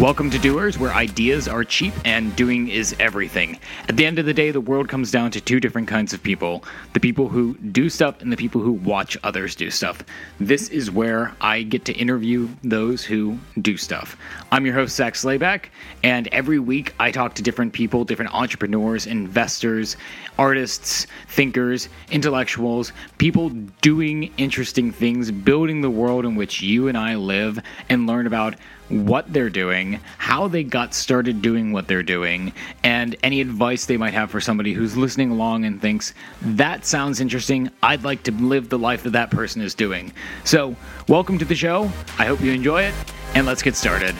Welcome to Doers, where ideas are cheap and doing is everything. At the end of the day, the world comes down to two different kinds of people the people who do stuff and the people who watch others do stuff. This is where I get to interview those who do stuff. I'm your host, Zach Slayback, and every week I talk to different people, different entrepreneurs, investors, artists, thinkers, intellectuals, people doing interesting things, building the world in which you and I live, and learn about what they're doing, how they got started doing what they're doing, and any advice they might have for somebody who's listening along and thinks, that sounds interesting. I'd like to live the life that that person is doing. So, welcome to the show. I hope you enjoy it, and let's get started.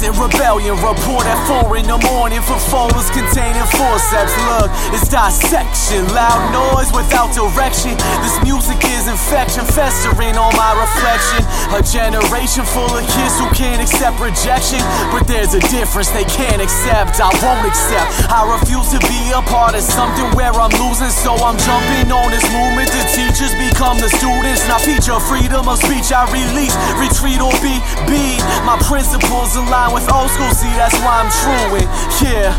Organizing rebellion. Report at 4 in the morning for folders containing forceps. Look, it's dissection, loud noise without direction. This music is infection, festering on my reflection. A generation full of kids who can't accept rejection. But there's a difference they can't accept, I won't accept. I refuse to be a part of something where I'm losing So I'm jumping on this movement, the teachers become the students Now feature freedom of speech. I release, retreat or be be. My principles align with old school, see, that's why I'm true. Yeah,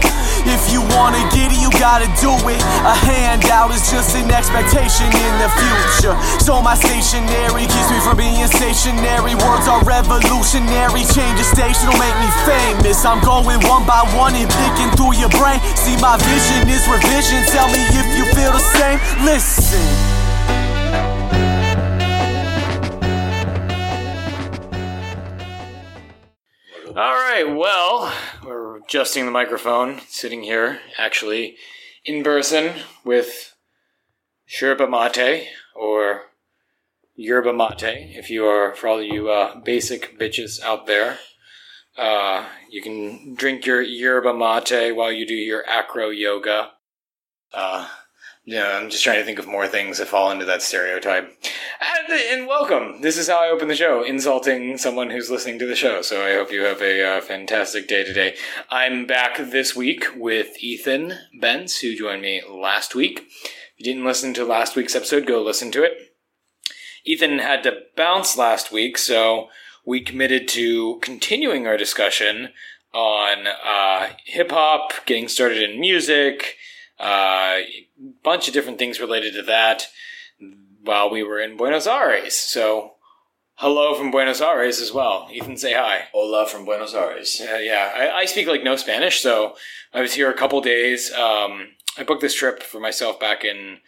if you wanna get it, you gotta do it. A handout is just an expectation in the future. So my stationary keeps me from being stationary. Words are revolutionary. Change the station will make me famous. I'm going one by one and picking through your brain. See, my vision is revision. Tell me if you feel the same. Listen. All right, well, we're adjusting the microphone, sitting here actually in person with Sherpa Mate or Yerba Mate, if you are, for all you uh, basic bitches out there. Uh, you can drink your yerba mate while you do your acro yoga. Uh, yeah, I'm just trying to think of more things that fall into that stereotype. And, and welcome. This is how I open the show, insulting someone who's listening to the show. So I hope you have a uh, fantastic day today. I'm back this week with Ethan Bence, who joined me last week. If you didn't listen to last week's episode, go listen to it. Ethan had to bounce last week, so we committed to continuing our discussion on uh, hip hop, getting started in music, a uh, bunch of different things related to that while we were in Buenos Aires. So, hello from Buenos Aires as well. Ethan, say hi. Hola from Buenos Aires. Uh, yeah, I, I, speak like no Spanish, so I was here a couple days. Um, I booked this trip for myself back in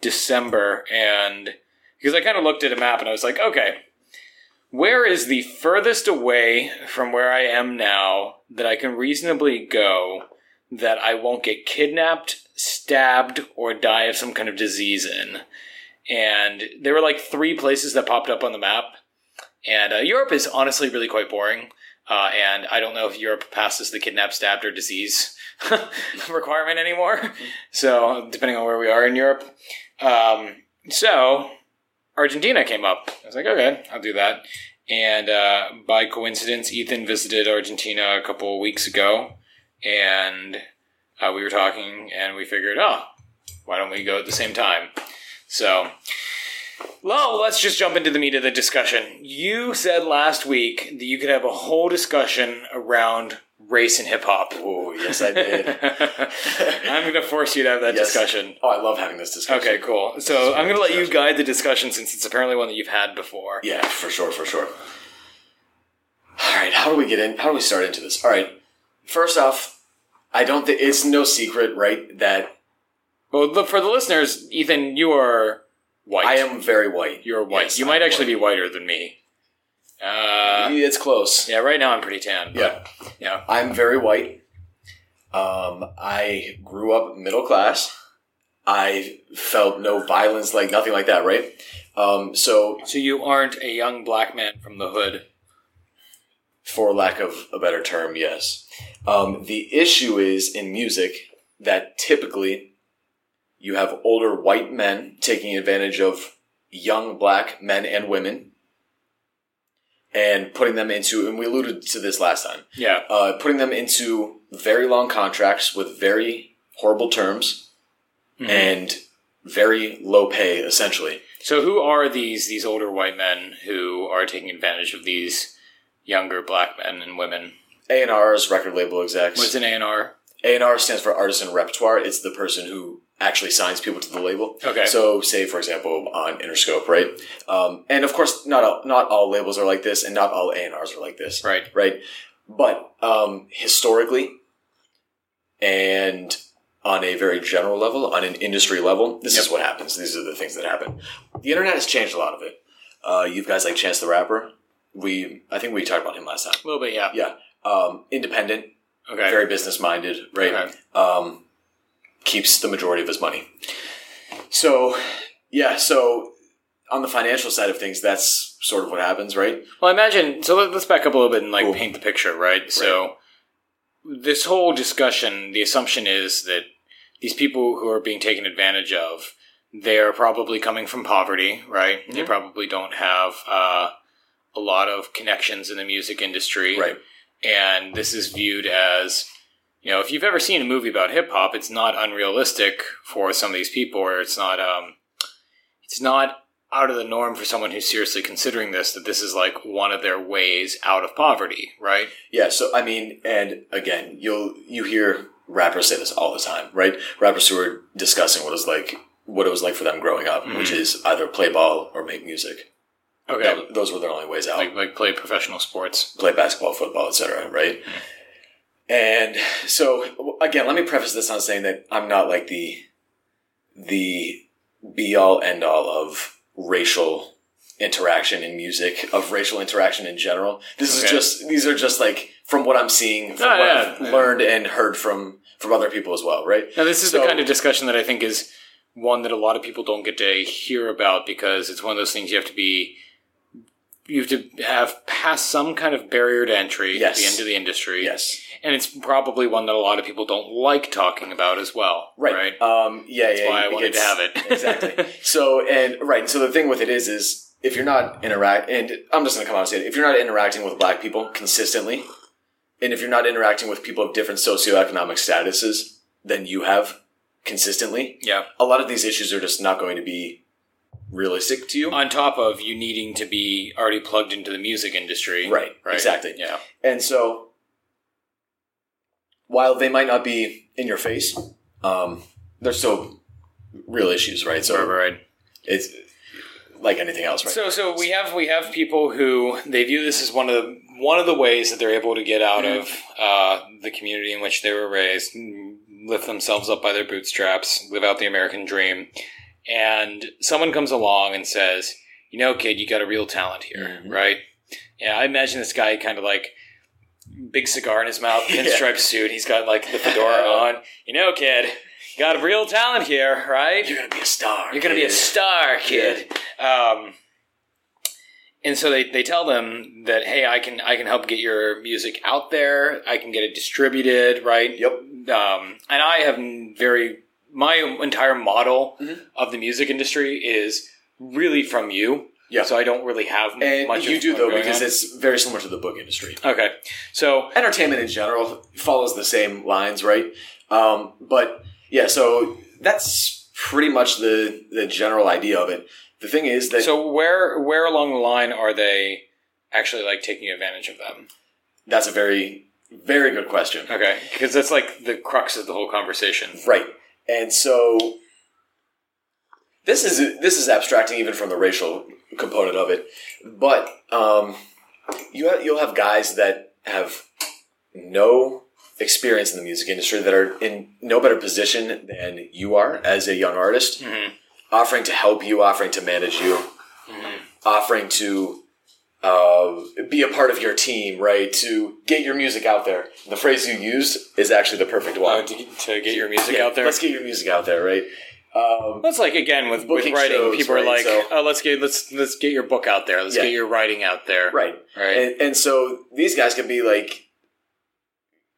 December, and because I kind of looked at a map and I was like, okay, where is the furthest away from where I am now that I can reasonably go that I won't get kidnapped, stabbed, or die of some kind of disease in? And there were like three places that popped up on the map. And uh, Europe is honestly really quite boring. Uh, and I don't know if Europe passes the kidnap, stabbed, or disease requirement anymore. So, depending on where we are in Europe. Um, so, Argentina came up. I was like, okay, I'll do that. And uh, by coincidence, Ethan visited Argentina a couple of weeks ago, and uh, we were talking, and we figured, oh, why don't we go at the same time? So, well, let's just jump into the meat of the discussion. You said last week that you could have a whole discussion around race and hip hop. Oh, yes, I did. I'm going to force you to have that Yes. discussion. Oh, I love having this discussion. Okay, cool. So I'm going to let you guide the discussion since it's apparently one that you've had before. Yeah, for sure, for sure. All right, how do we get in? How do we start into this? All right, first off, I don't think it's no secret, right, that Well, for the listeners, Ethan, you are white. I am very white. You're white. Yes, you might I'm actually white. be whiter than me. Uh, it's close. yeah, right now I'm pretty tan. But, yeah. I'm very white. Um, I grew up middle class. I felt no violence, like nothing like that, right? Um, so, So you aren't a young black man from the hood. For lack of a better term, yes. Um, the issue is in music that typically you have older white men taking advantage of young black men and women and putting them into, and we alluded to this last time, Yeah. uh, putting them into very long contracts with very horrible terms and very low pay, essentially. So who are these these older white men who are taking advantage of these younger black men and women? A and R's record label execs. What's an A and R? A and R stands for artist and repertoire. It's the person who actually signs people to the label. Okay. So, say for example, on Interscope, right? Um, and of course, not all, not all labels are like this, and not all A and R's are like this, Right. right? But um, historically, and on a very general level, on an industry level, this is what happens. These are the things that happen. The internet has changed a lot of it. Uh, you guys like Chance the Rapper. We, I think we talked about him last time. A little bit, yeah. Yeah. Um, independent, Okay. very business minded, right? Okay. Um, keeps the majority of his money. So, yeah, so on the financial side of things, that's sort of what happens, right? Well, I imagine. So let- let's back up a little bit and like Cool. paint the picture, right? So this whole discussion, the assumption is that these people who are being taken advantage of, they're probably coming from poverty, right? They Mhm. probably don't have uh, a lot of connections in the music industry, Right. And this is viewed as, you know, if you've ever seen a movie about hip hop, it's not unrealistic for some of these people, or it's not, um, it's not out of the norm for someone who's seriously considering this that this is like one of their ways out of poverty, right? Yeah, so I mean, and again, you'll you hear rappers say this all the time, right? Rappers who are discussing what it was like what it was like for them growing up, which is either play ball or make music. Okay, That- those were their only ways out. like like play professional sports. play basketball, football, etc. Right? And so again, let me preface this on saying that I'm not like the the be all end all of racial interaction in music, of racial interaction in general. This is just these are just like from what I'm seeing, from Oh, what yeah. I've learned and heard from from other people as well, right? Now, this is So- the kind of discussion that I think is one that a lot of people don't get to hear about because it's one of those things you have to be. You have to have passed some kind of barrier to entry Yes. to the end of the industry. Yes. And it's probably one that a lot of people don't like talking about as well. Right. Right. Um, yeah, yeah. why I wanted to have it. exactly. So and right. And So the thing with it is, is if you're not interact, and I'm just gonna come out and say it. If you're not interacting with Black people consistently, and if you're not interacting with people of different socioeconomic statuses than you have consistently, yeah. a lot of these issues are just not going to be realistic to you. On top of you needing to be already plugged into the music industry. Right, exactly. Yeah. And so, while they might not be in your face, um, they're still real issues, right? So Right. Right. it's like anything else, right? So, so we have we have people who they view this as one of the one of the ways that they're able to get out of uh, the community in which they were raised, lift themselves up by their bootstraps, live out the American dream. And someone comes along and says, "You know, kid, you got a real talent here, Mhm. right?" Yeah, I imagine this guy kind of like big cigar in his mouth, Yeah. pinstripe suit. He's got like the fedora on. You know, kid, you got a real talent here, right? You're gonna be a star. You're going to be a star, kid. Um, and so they, they tell them that hey, I can I can help get your music out there. I can get it distributed, right? Yep. Um, and I have very my entire model Mhm. of the music industry is really from you. Yeah. So I don't really have And much. you do though because on. it's very similar to the book industry. okay. So Entertainment in general follows the same lines, right? Um, but yeah, so that's pretty much the the general idea of it. The thing is that so where where along the line are they actually like taking advantage of them? that's a very very good question. Okay, because that's like the crux of the whole conversation. Right. And so this is this is abstracting even from the racial component of it, but um, you have, you'll have guys that have no experience in the music industry that are in no better position than you are as a young artist, Mhm. offering to help you, offering to manage you, offering to uh, be a part of your team, right? To get your music out there. The phrase you used is actually the perfect Uh, one. to, to get your music Yeah, out there. Let's get your music out there, right? Um, That's like again with, with writing. shows, people are like, so- "Oh, let's get let's let's get your book out there. Let's Yeah. get your writing out there." right. Right. And, and so these guys can be like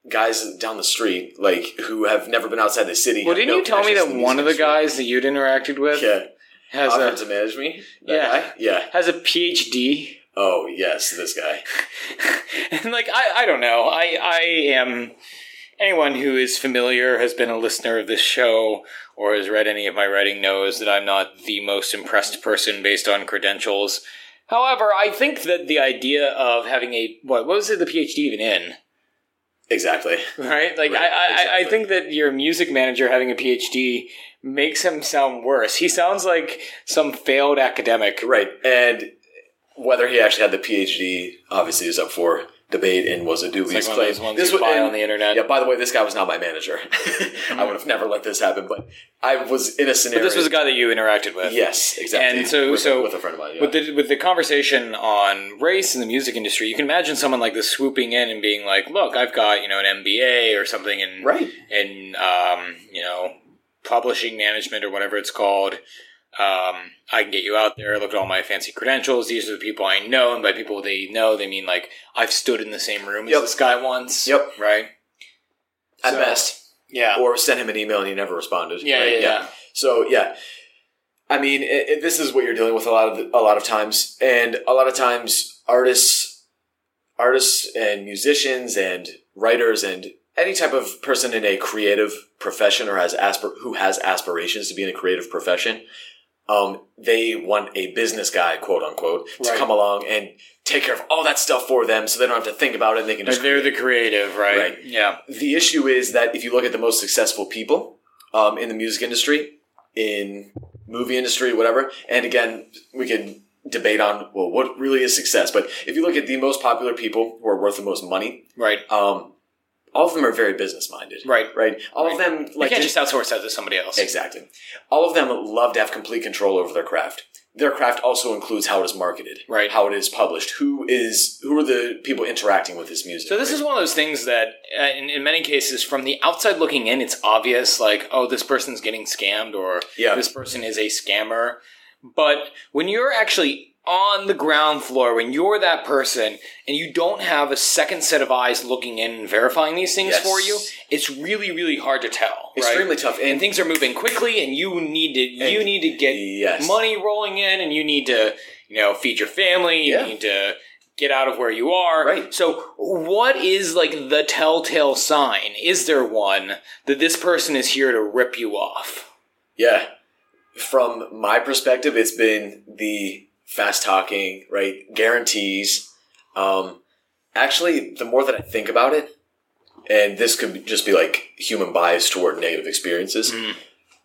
guys down the street, like who have never been outside the city. well, didn't no you tell me that one of the guys that you'd interacted with yeah, has a to manage me? Yeah. guy? yeah. has a PhD? Oh yes, this guy. and like I, I don't know. I I am anyone who is familiar has been a listener of this show or has read any of my writing knows that I'm not the most impressed person based on credentials. However, I think that the idea of having a what what was it the PhD even in? Exactly. Right? Like Right, I, I, I think that your music manager having a PhD makes him sound worse. He sounds like some failed academic. Right, and whether he actually had the PhD obviously is up for debate and was a dubious It's like one of claim. those This you wa- buy and- on the internet. Yeah. By the way, this guy was not my manager. I would have never let this happen, but I was in a scenario. But this was a guy that you interacted with. yes, exactly. And so- with, so with a friend of mine. Yeah. With the with the conversation on race in the music industry, you can imagine someone like this swooping in and being like, "Look, I've got you know an MBA or something in right. in um, you know publishing management or whatever it's called. Um, I can get you out there. Look at all my fancy credentials. These are the people I know, and by people they know, they mean like I've stood in the same room Yep. as this guy once. Yep. Right. At So- best, Yeah. or sent him an email and he never responded. yeah, right? yeah. Yeah. So yeah, I mean, it, it- this is what you're dealing with a lot of the, a lot of times, and a lot of times artists, artists and musicians and writers and any type of person in a creative profession or has aspir- who has aspirations to be in a creative profession, um, they want a business guy, quote unquote, to Right. come along and take care of all that stuff for them, so they don't have to think about it. and They can just they're create the creative, right? Right. Yeah. the issue is that if you look at the most successful people um, in the music industry, in movie industry, whatever, and again, we can debate on well, what really is success. But if you look at the most popular people who are worth the most money, Right. um, all of them are very business minded. Right. Right. All of them Like like you can't just outsource that to somebody else. exactly. All of them love to have complete control over their craft. Their craft also includes how it is marketed, Right. How it is published, who is who are the people interacting with this music. So this right? is one of those things that, uh, in, in many cases, from the outside looking in, it's obvious, like, oh, this person's getting scammed, or Yeah. this person is a scammer. But when you're actually on the ground floor, when you're that person, and you don't have a second set of eyes looking in and verifying these things Yes. for you, it's really, really hard to tell. right? extremely tough. and things are moving quickly, and you need to you need to get yes. money rolling in, and you need to you know feed your family. You Yeah. need to get out of where you are. Right. So, what is like the telltale sign? Is there one that this person is here to rip you off? Yeah. From my perspective, it's been the fast talking, right? Guarantees. Um, actually, the more that I think about it, and this could just be like human bias toward negative experiences, Mm.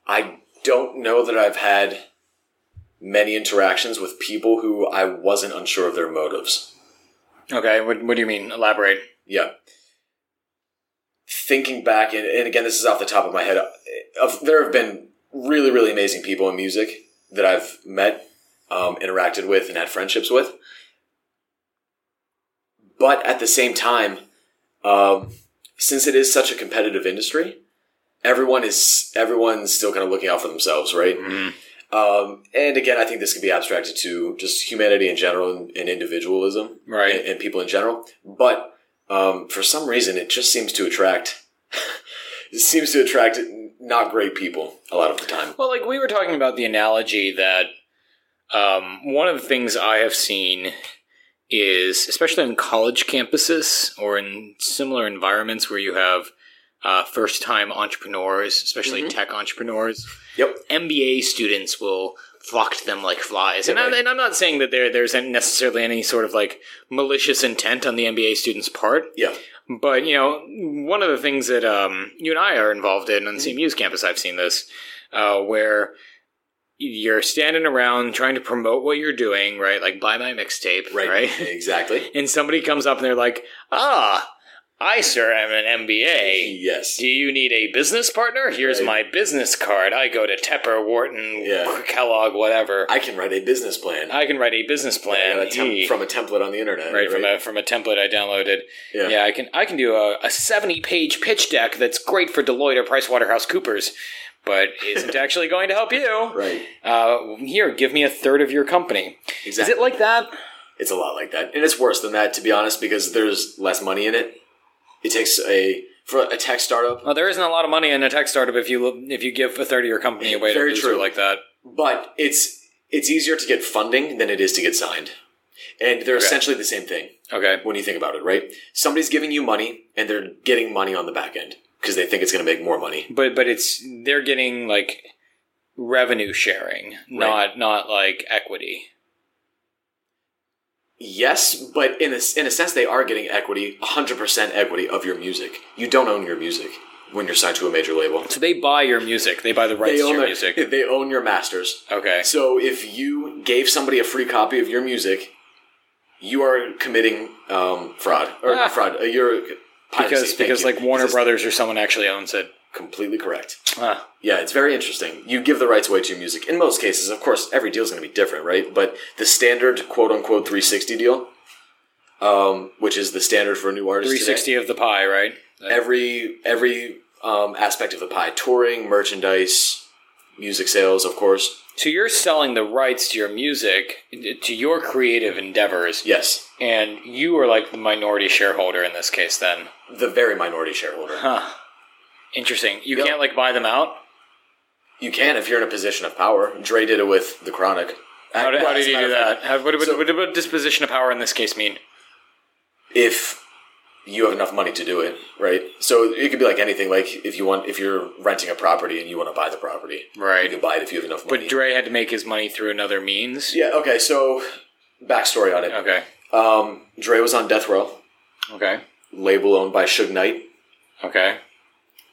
I don't know that I've had many interactions with people who I wasn't unsure of their motives. Okay. What, what do you mean? Elaborate. Yeah. Thinking back, and, and again, this is off the top of my head, of, there have been really, really amazing people in music that I've met, um, interacted with, and had friendships with. But at the same time, um, since it is such a competitive industry, everyone is everyone's still kind of looking out for themselves, right? Um, and again, I think this could be abstracted to just humanity in general and, and individualism, Right. and, and people in general. But um, for some reason, it just seems to attract. it seems to attract not great people a lot of the time. Well, like we were talking about the analogy that um, one of the things I have seen is, especially on college campuses or in similar environments where you have uh, first time entrepreneurs, especially tech entrepreneurs, Yep. MBA students will flock to them like flies. And, Yeah, I, and I'm not saying that there there's necessarily any sort of like malicious intent on the MBA students' part. Yeah. But you know, one of the things that um, you and I are involved in on the Mm-hmm. CMU's campus, I've seen this, uh, where you're standing around trying to promote what you're doing, right? Like buy my mixtape, Right. right? Exactly. and somebody comes up and they're like, "Ah, I, sir, am an MBA. Yes. Do you need a business partner? Here's Right. my business card. I go to Tepper, Wharton, Yeah. Kellogg, whatever. I can write a business plan. I can write a business plan Yeah, a He- from a template on the internet. right from a from a template I downloaded. Yeah. Yeah, I can I can do a, a seventy page pitch deck that's great for Deloitte or PricewaterhouseCoopers, but isn't actually going to help you. Right. Uh, here, give me a third of your company. Exactly. Is it like that? It's a lot like that, and it's worse than that, to be honest, because there's less money in it. It takes a for a tech startup, Well, there isn't a lot of money in a tech startup if you if you give a third of your company away to a Very loser true. like that. but it's it's easier to get funding than it is to get signed, and they're essentially the same thing Okay. when you think about it. Right? Somebody's giving you money, and they're getting money on the back end because they think it's going to make more money. But but it's they're getting like revenue sharing, not not like equity. Yes, but in a, in a sense, they are getting equity, 100% equity of your music. You don't own your music when you're signed to a major label. So they buy your music. They buy the rights to your music. they own your masters. Okay. So if you gave somebody a free copy of your music, you are committing um, fraud or Ah. fraud. Uh, you're Because because you. like Warner Brothers or someone actually owns it. completely correct. Ah. Yeah, it's very interesting. You give the rights away to your music. In most cases, of course, every deal is going to be different, right? But the standard quote unquote 360 deal, um, which is the standard for a new artist, 360 today, of the pie, right? every every um, aspect of the pie, touring, merchandise, music sales, of course. So you're selling the rights to your music to your creative endeavors, Yes, and you are like the minority shareholder in this case. Then, the very minority shareholder. huh? Interesting. You Yep. can't like buy them out. You can if you're in a position of power. Dre did it with the Chronic. How did, how did he do that? How, what, what, So- what, what disposition of power in this case mean? If you have enough money to do it, right? So it could be like anything. Like if you want, if you're renting a property and you want to buy the property, right? you can buy it if you have enough money. But Dre had to make his money through another means. yeah. Okay. So backstory on it. Okay. Um, Dre was on death row, Okay. label owned by Suge Knight. Okay.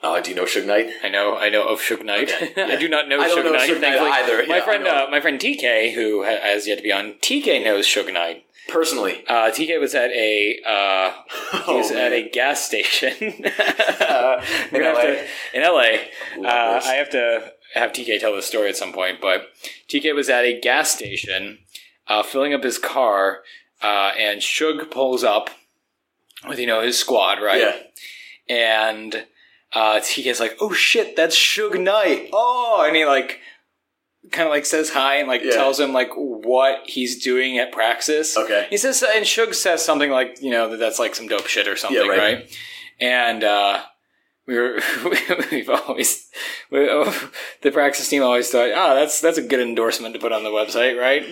Uh, do you know Suge Knight? I know. I know of Suge Knight. Okay, I do not know I don't Suge know Knight. Suge Knight thankfully. either. My Yeah, friend, uh, my friend TK, who has yet to be on, TK knows Suge Knight. Personally, Uh, TK was at a uh, he was Oh, at a gas station uh, In LA. to- in LA. Uh. I have to have TK tell this story at some point, but TK was at a gas station uh, filling up his car, uh, and Suge pulls up with you know his squad, right? yeah. and uh, TK's like, "Oh shit, that's Suge Knight!" Oh, and he like kind of like says hi and like Yeah. tells him like what he's doing at Praxis. Okay. He says, and Suge says something like, you know, that that's like some dope shit or something, Yeah, right. right. And uh, we were we've always we, oh, the Praxis team always thought, oh, that's that's a good endorsement to put on the website, right?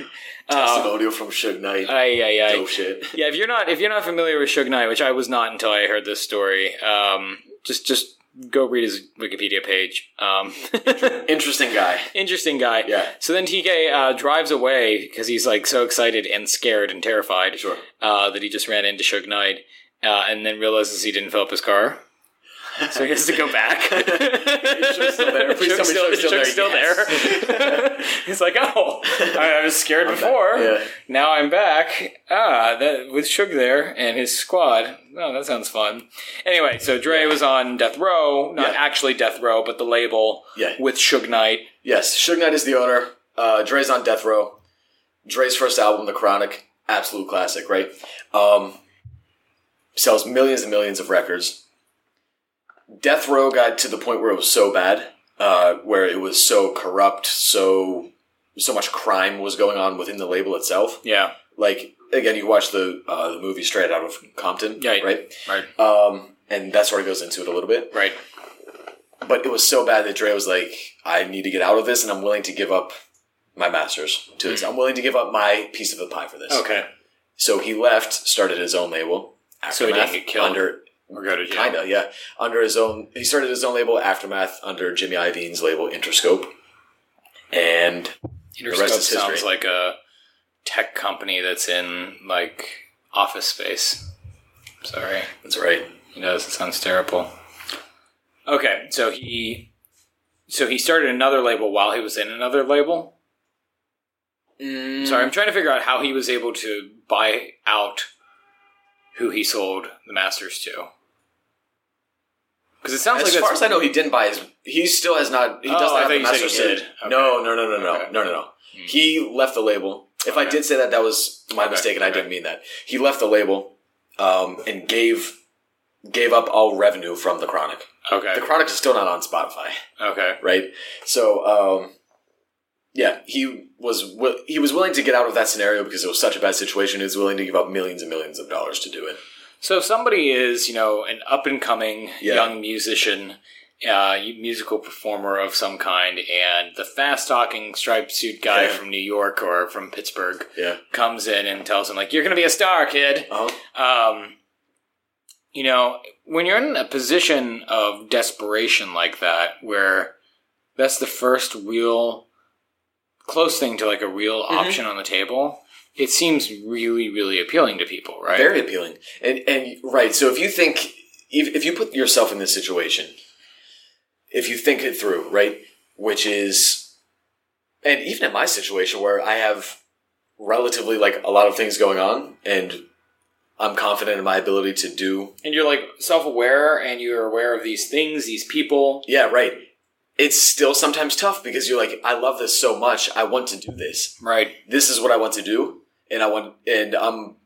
Uh, Testimonial from Suge Knight. Ay, ay, ay. Dope shit. Yeah, if you're not if you're not familiar with Suge Knight, which I was not until I heard this story, um, just just go read his Wikipedia page. Um, Interesting guy. interesting guy. Yeah. So then TK uh, drives away because he's like so excited and scared and terrified Sure. uh, that he just ran into Suge Knight, uh, and then realizes he didn't fill up his car. So he has to go back. Suge's still there. Please tell me still, still there. still there. He's like, oh, I, I was scared before. Yeah. Now I'm back. Ah, that with Suge there and his squad. Oh, that sounds fun. Anyway, so Dre was on Death Row, not Yeah. actually Death Row, but the label Yeah. with Suge Knight. Yes, Suge Knight is the owner. Uh, Dre's on death row. Dre's first album, The Chronic, absolute classic, right? Um, sells millions and millions of records. Death Row got to the point where it was so bad, uh, where it was so corrupt, so so much crime was going on within the label itself. Yeah, Like again, you watch the uh, the movie Straight Out of Compton, Yeah. right? right, Um, and that sort of goes into it a little bit right. but it was so bad that Dre was like, I need to get out of this, and I'm willing to give up my masters to this. I'm willing to give up my piece of the pie for this. Okay. So he left, started his own label. So he didn't get killed? under Or go to jail. kinda yeah under his own. He started his own label, Aftermath, under Jimmy Iovine's label, Interscope, and Interscope rest sounds like a tech company that's in like office space. Sorry. that's right. It does. It sounds terrible. Okay, so he so he started another label while he was in another label. Mm. Sorry, I'm trying to figure out how he was able to buy out who he sold the masters to. Because it sounds As like as far as I know, he didn't buy his. He still has not. He Oh, doesn't I have thought the you said master did. Okay. No, no, no, no, no, Okay. no, no, no. He left the label. If I did say that, that was my Okay. mistake, and I didn't mean that. He left the label um, and gave gave up all revenue from the Chronic. okay. The Chronic is still not on Spotify, okay. right? So, um, yeah, he was wi- he was willing to get out of that scenario because it was such a bad situation. He was willing to give up millions and millions of dollars to do it. So if somebody is, you know, an up and coming Yeah. young musician, uh, musical performer of some kind, and the fast talking striped suit guy Yeah. from New York or from Pittsburgh Yeah. comes in and tells him like, "You're going to be a star, kid." Uh-huh. Um, you know, when you're in a position of desperation like that, where that's the first real close thing to like a real Mm-hmm. option on the table, it seems really, really appealing to people, right? Very appealing. And and right, so if you think if, if you put yourself in this situation, if you think it through, right, which is and even in my situation where I have relatively like a lot of things going on and I'm confident in my ability to do and you're like self-aware and you're aware of these things these people yeah, right. It's still sometimes tough because you're like, I love this so much. I want to do this. right This is what I want to do, and I want, and I'm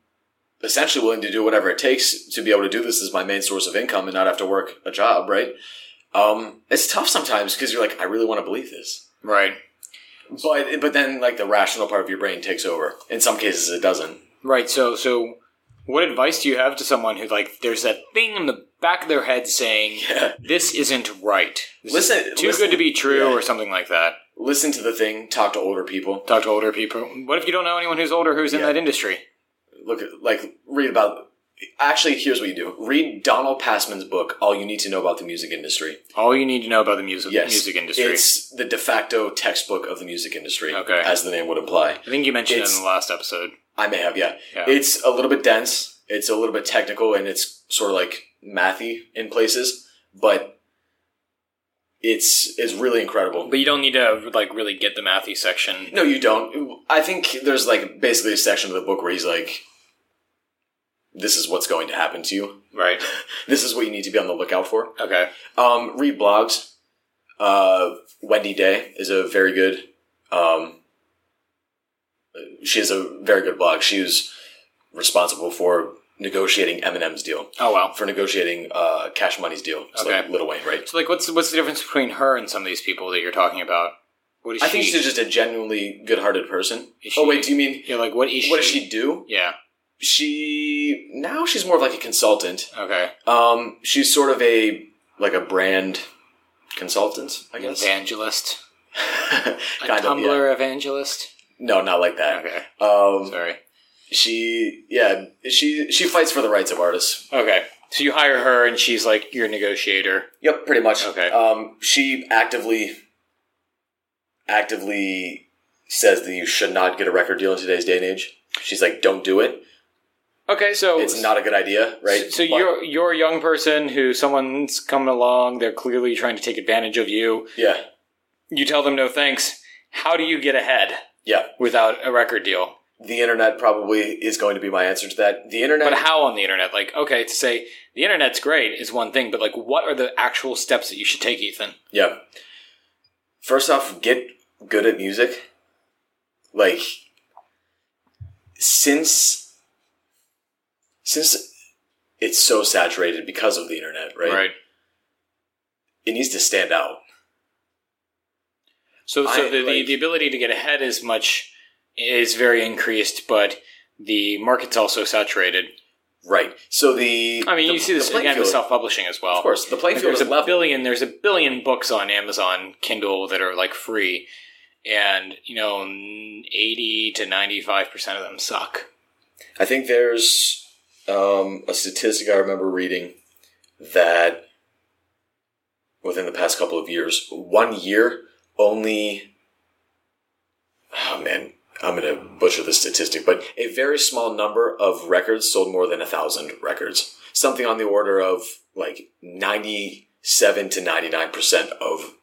essentially willing to do whatever it takes to be able to do this as my main source of income and not have to work a job. Right? Um, it's tough sometimes because you're like, I really want to believe this, right but but then like the rational part of your brain takes over. In some cases, it doesn't. right so so what advice do you have to someone who like there's that thing in the back of their head saying Yeah. this isn't right this Listen- is too listen- good to be true yeah. or something like that Listen to the thing. Talk to older people. talk to older people what if you don't know anyone who's older who's in Yeah. that industry Look at like read about. Actually, here's what you do: read Donald Passman's book. All you need to know about the music industry. all you need to know about the music Yes, music industry It's the de facto textbook of the music industry. Okay. as the name would imply. i think you mentioned it it's- in the last episode I may have, yeah. Yeah. It's a little bit dense. It's a little bit technical, and it's sort of like mathy in places, but it's it's really incredible. but you don't need to like really get the mathy section No, you don't. I think there's like basically a section of the book where he's like, "This is what's going to happen to you. right This is what you need to be on the lookout for." okay Um, read blogs. Uh, Wendy Day is a very good. Um, she has a very good blog. She was responsible for negotiating Eminem's deal, oh wow for negotiating uh, Cash Money's deal. Like Okay. Lil Wayne, right? So, like, what's what's the difference between her and some of these people that you're talking about? What is I she? think she's just a genuinely good-hearted person. Is oh she- wait, do you mean You're like, what is she? what does she do? Yeah. She now she's more of like a consultant. Okay. Um, she's sort of a like a brand consultant, I guess. Evangelist. A kind of, Tumblr yeah. evangelist. No, not like that. Okay. Um, Sorry. She yeah she she fights for the rights of artists. Okay. So you hire her, and she's like your negotiator. Yep, pretty much. Okay. Um, she actively actively says that you should not get a record deal in today's day and age. She's like, don't do it. Okay. So It's not a good idea, right? So But- you're you're a young person who someone's coming along. They're clearly trying to take advantage of you. yeah You tell them no thanks. How do you get ahead yeah. without a record deal? The internet probably is going to be my answer to that. The internet. But how on the internet? Like, okay, to say the internet's great is one thing, but like, what are the actual steps that you should take, Ethan? Yeah. First off, get good at music. Like since since it's so saturated because of the internet, right? Right. It needs to stand out. So, so I, the, the the ability to get ahead is much is very increased, but the market's also saturated. Right. So the I mean, the- you see this again with self publishing as well. Of course, the playing Like, field there's is a level. billion. There's a billion books on Amazon Kindle that are like free, and you know, eighty to ninety five percent of them suck. I think there's um, a statistic I remember reading that within the past couple of years, one year only. Oh man, I'm gonna butcher the statistic, but a very small number of records sold more than a thousand records. Something on the order of like ninety-seven to ninety-nine percent of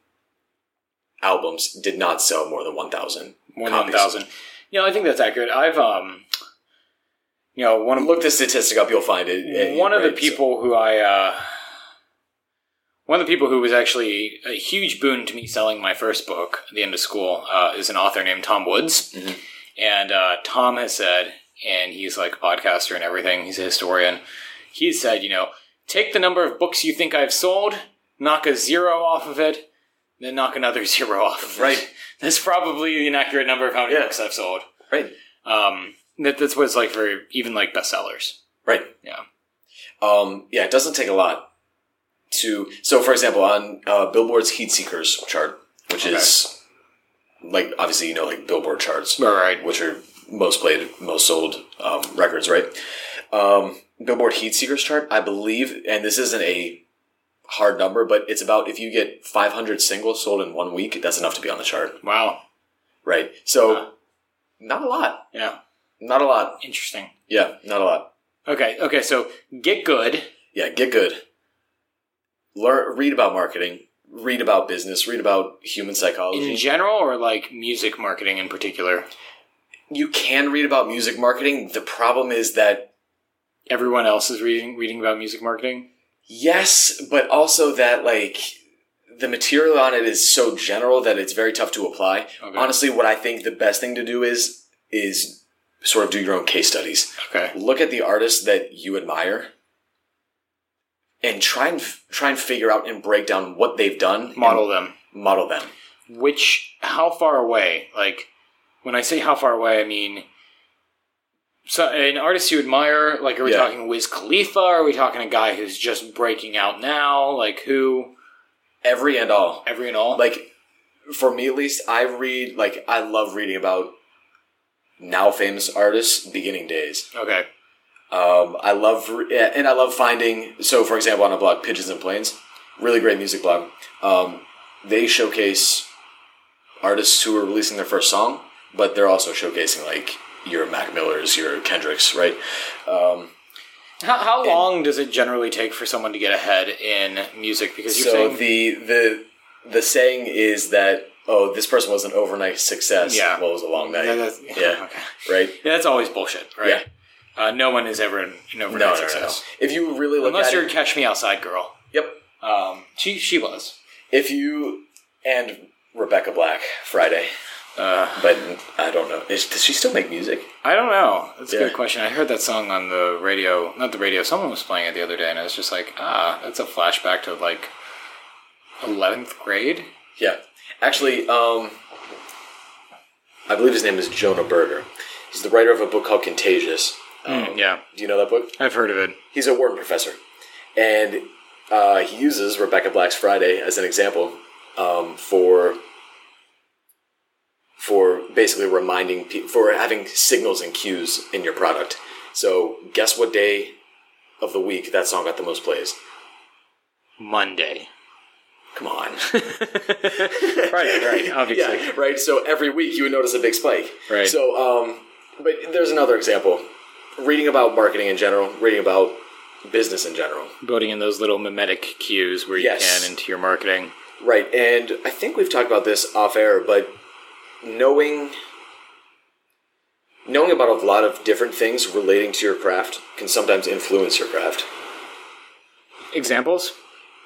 albums did not sell more than one thousand. More than one Copies. thousand. You know, I think that's accurate. I've um, you know, one of Look the statistic up; you'll find it. one of the Right, so- people who I uh, one of the people who was actually a huge boon to me selling my first book at the end of school uh, is an author named Tom Woods. And uh, Tom has said, and he's like a podcaster and everything, he's a historian. He's said, you know, take the number of books you think I've sold, knock a zero off of it, then knock another zero off of it. Right. That's probably the inaccurate number of how many Yeah. books I've sold. Right. Um, that, that's what it's like for even like bestsellers. Right. Yeah. Um, yeah, it doesn't take a lot to. So, for example, on uh, Billboard's Heat Seekers chart, which is like obviously you know like Billboard charts, All right. which are most played, most sold um, records, right? Um, Billboard Heat Seekers chart, I believe, and this isn't a hard number, but it's about if you get 500 singles sold in one week, that's enough to be on the chart, Wow. right? So, Huh. not a lot, Yeah. not a lot. Interesting. Yeah, not a lot. Okay. Okay. So get good. Yeah, get good. Learn, read about marketing, read about business, read about human psychology. in general or like music marketing in particular you can read about music marketing. The problem is that everyone else is reading reading about music marketing yes, but also that like the material on it is so general that it's very tough to apply. Okay. Honestly, what I think the best thing to do is is sort of do your own case studies. okay Look at the artists that you admire. And try and f- try and figure out and break down what they've done. model them model them. which how far away like when i say how far away i mean so an artist you admire like are we Yeah. talking wiz khalifa are we talking a guy who's just breaking out now like who Every and all. every and all like for me at least i read like i love reading about now famous artists beginning days okay um, i love re- and i love finding so for example on a blog pigeons and planes really great music blog. Um, they showcase artists who are releasing their first song but they're also showcasing like your mac millers your kendricks right? Um, how, how long does it generally take for someone to get ahead in music? Because you're so saying the the the saying is that oh this person was an overnight success. Yeah. well it was a long night? Yeah, that's- yeah okay. right? Yeah, that's always bullshit, right? Uh, no one is ever an, overnight No, no, no, success. no. If you really look Unless at you're it, Catch Me Outside girl. yep. Um, she she was. If you and Rebecca Black Friday, Uh, but I don't know. Is, does she still make music? I don't know. That's a Yeah. good question. I heard that song on the radio. Not the radio. Someone was playing it the other day, and I was just like, ah, that's a flashback to like eleventh grade. Yeah, actually, um, I believe his name is Jonah Berger. He's the writer of a book called Contagious. Um, yeah, Do you know that book? I've heard of it. He's a Wharton professor, and uh, he uses Rebecca Black's Friday as an example um, for for basically reminding people for having signals and cues in your product. So, guess what day of the week that song got the most plays? Monday. Come on, Right, right. Obviously. yeah, right. So every week you would notice a big spike. Right. So, um, but there's another example. Reading about marketing in general, reading about business in general. Building in those little mimetic cues where you Yes. can into your marketing. Right, and I think we've talked about this off air, but knowing knowing about a lot of different things relating to your craft can sometimes influence your craft. Examples?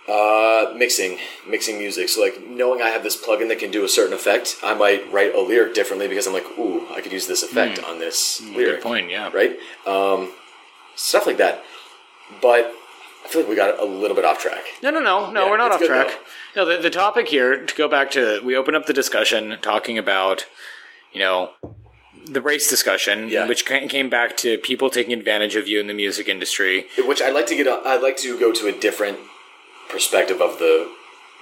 Uh, mixing, mixing music. So, like knowing I have this plugin that can do a certain effect, I might write a lyric differently because I'm like, ooh, I could use this effect on this lyric. Hmm. Good point. Yeah. Right, um, stuff like that. But I feel like we got a little bit off track. No, no, no, no. Yeah, we're not off track. No, the, the topic here to go back to we open up the discussion talking about you know the race discussion, Yeah. which came back to people taking advantage of you in the music industry. Which I'd like to get. I'd like to go to a different perspective of the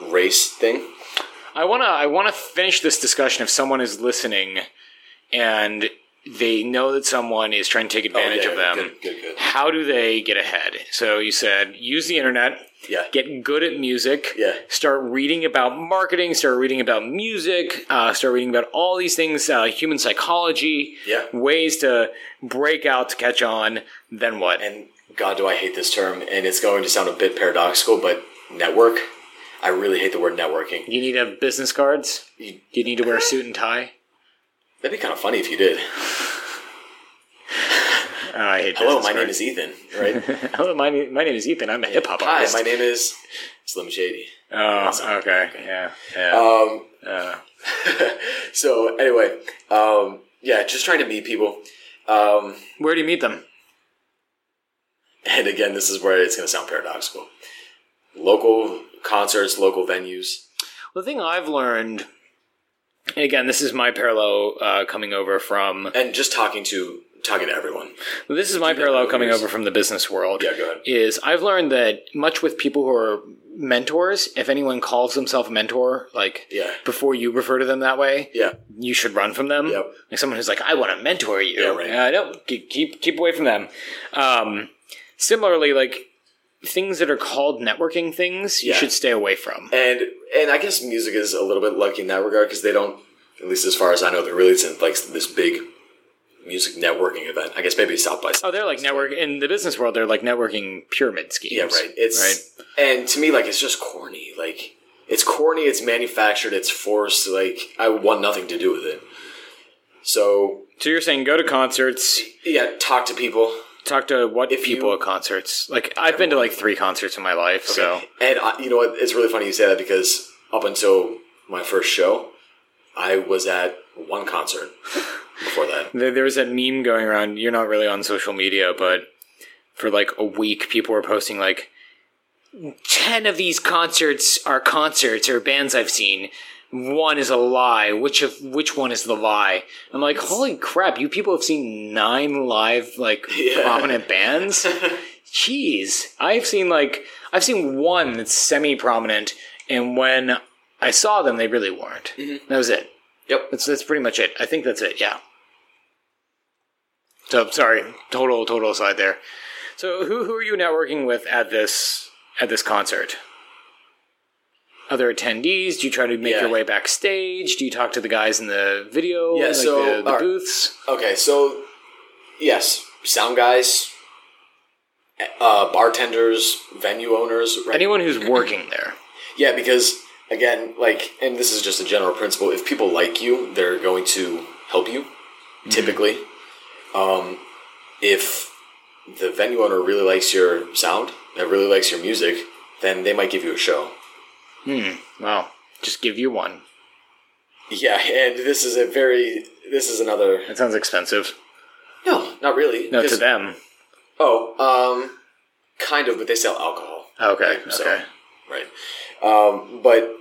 race thing. I wanna I wanna finish this discussion if someone is listening and they know that someone is trying to take advantage Oh, yeah, of them. Good, good, good. How do they get ahead? So you said use the internet, Yeah. get good at music, Yeah. start reading about marketing, start reading about music, uh, start reading about all these things, uh, human psychology, Yeah. ways to break out to catch on. Then what? and God, do I hate this term, and it's going to sound a bit paradoxical, but network. I really hate the word networking. you need to have business cards. You- You need to wear a suit and tie. That'd be kind of funny if you did. Oh, I hate Hello, my name is Ethan. Right? Hello, my name, my name is Ethan. I'm a hip hop artist. Hi, my name is Slim Shady. Oh, okay. Yeah. Yeah. Um, Uh, so anyway, um, yeah, just trying to meet people. Um, where do you meet them? and again, this is where it's going to sound paradoxical. Local concerts, local venues. Well, The thing I've learned, again, this is my parallel uh, coming over from. and just talking to talking to everyone. This is my parallel coming over from the business world. Yeah, go ahead. Is I've learned that much with people who are mentors, if anyone calls themselves a mentor, like Yeah. before you refer to them that way, Yeah, you should run from them. Yep. Like someone who's like, I want to mentor you. Yeah, right. Uh, no, keep, keep keep away from them. Um, similarly, like things that are called networking things, you Yeah. should stay away from. and and I guess music is a little bit lucky in that regard because they don't, at least as far as I know, there really isn't like this big music networking event. I guess maybe South by Oh, they're like network in the business world. They're like networking pyramid schemes. Yeah, right. It's right. and to me, like it's just corny. Like it's corny. It's manufactured. It's forced. Like I want nothing to do with it. So So you're saying go to concerts, yeah, talk to people. Talk to what If people you- at concerts. Like I've been to like three concerts in my life, so And I, you know what? It's really funny you say that because up until my first show, I was at one concert before that. there, there was that meme going around. You're not really on social media, but for like a week, people were posting like ten of these concerts are concerts or bands I've seen. One is a lie. Which of which one is the lie? I'm like, holy crap! You people have seen nine live like Yeah. prominent bands. Jeez, I've seen like I've seen one that's semi prominent, and when I saw them, they really weren't. Mm-hmm. That was it. Yep. That's that's pretty much it. I think that's it. Yeah. So sorry, total total aside there. So who who are you networking with at this at this concert? Other attendees? Do you try to make Yeah. your way backstage? Do you talk to the guys in the video? Yeah, like so, the, the booths. Okay, so yes, sound guys, uh, bartenders, venue owners. Right? Anyone who's working there. Yeah, because again, like, and this is just a general principle. If people like you, they're going to help you. Typically, um, if the venue owner really likes your sound, and really likes your music, then they might give you a show. Wow. Just give you one. Yeah, and this is a very, this is another. That sounds expensive. No, not really. No, to them. Oh, um, kind of, but they sell alcohol. Okay. So, Okay. right. Um, but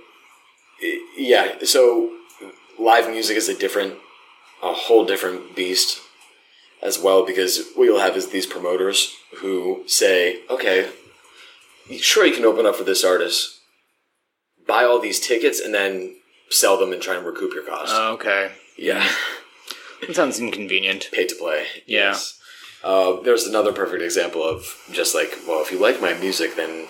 yeah, so live music is a different, a whole different beast as well because what you'll have is these promoters who say, okay, sure, you can open up for this artist, buy all these tickets, and then sell them and try and recoup your cost. Okay. yeah, That sounds inconvenient. pay to play. Yeah. Uh, there's another perfect example of just like, well, if you like my music, then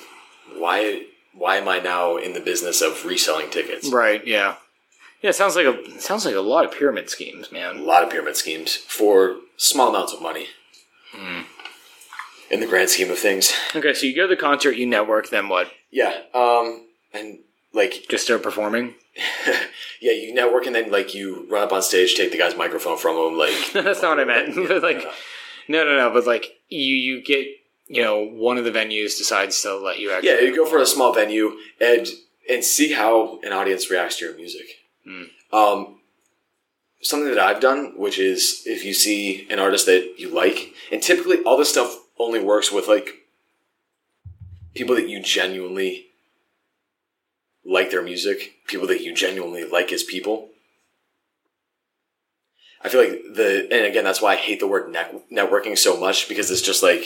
why why am I now in the business of reselling tickets? Right. Yeah. Yeah. It sounds like a it sounds like a lot of pyramid schemes, man. A lot of pyramid schemes for small amounts of money. In the grand scheme of things, Okay, so you go to the concert, you network, then what? yeah. Um, and like, Just start performing? yeah, you network, and then like you run up on stage, take the guy's microphone from him, like, That's not what I meant. but like, no, no, no. But like, you you get you know one of the venues decides to let you actually. yeah, you go for a small venue and and see how an audience reacts to your music. Um, something that I've done, which is if you see an artist that you like, and typically all this stuff only works with like people that you genuinely like their music, people that you genuinely like as people. I feel like the, and again, that's why I hate the word net, networking so much because it's just like,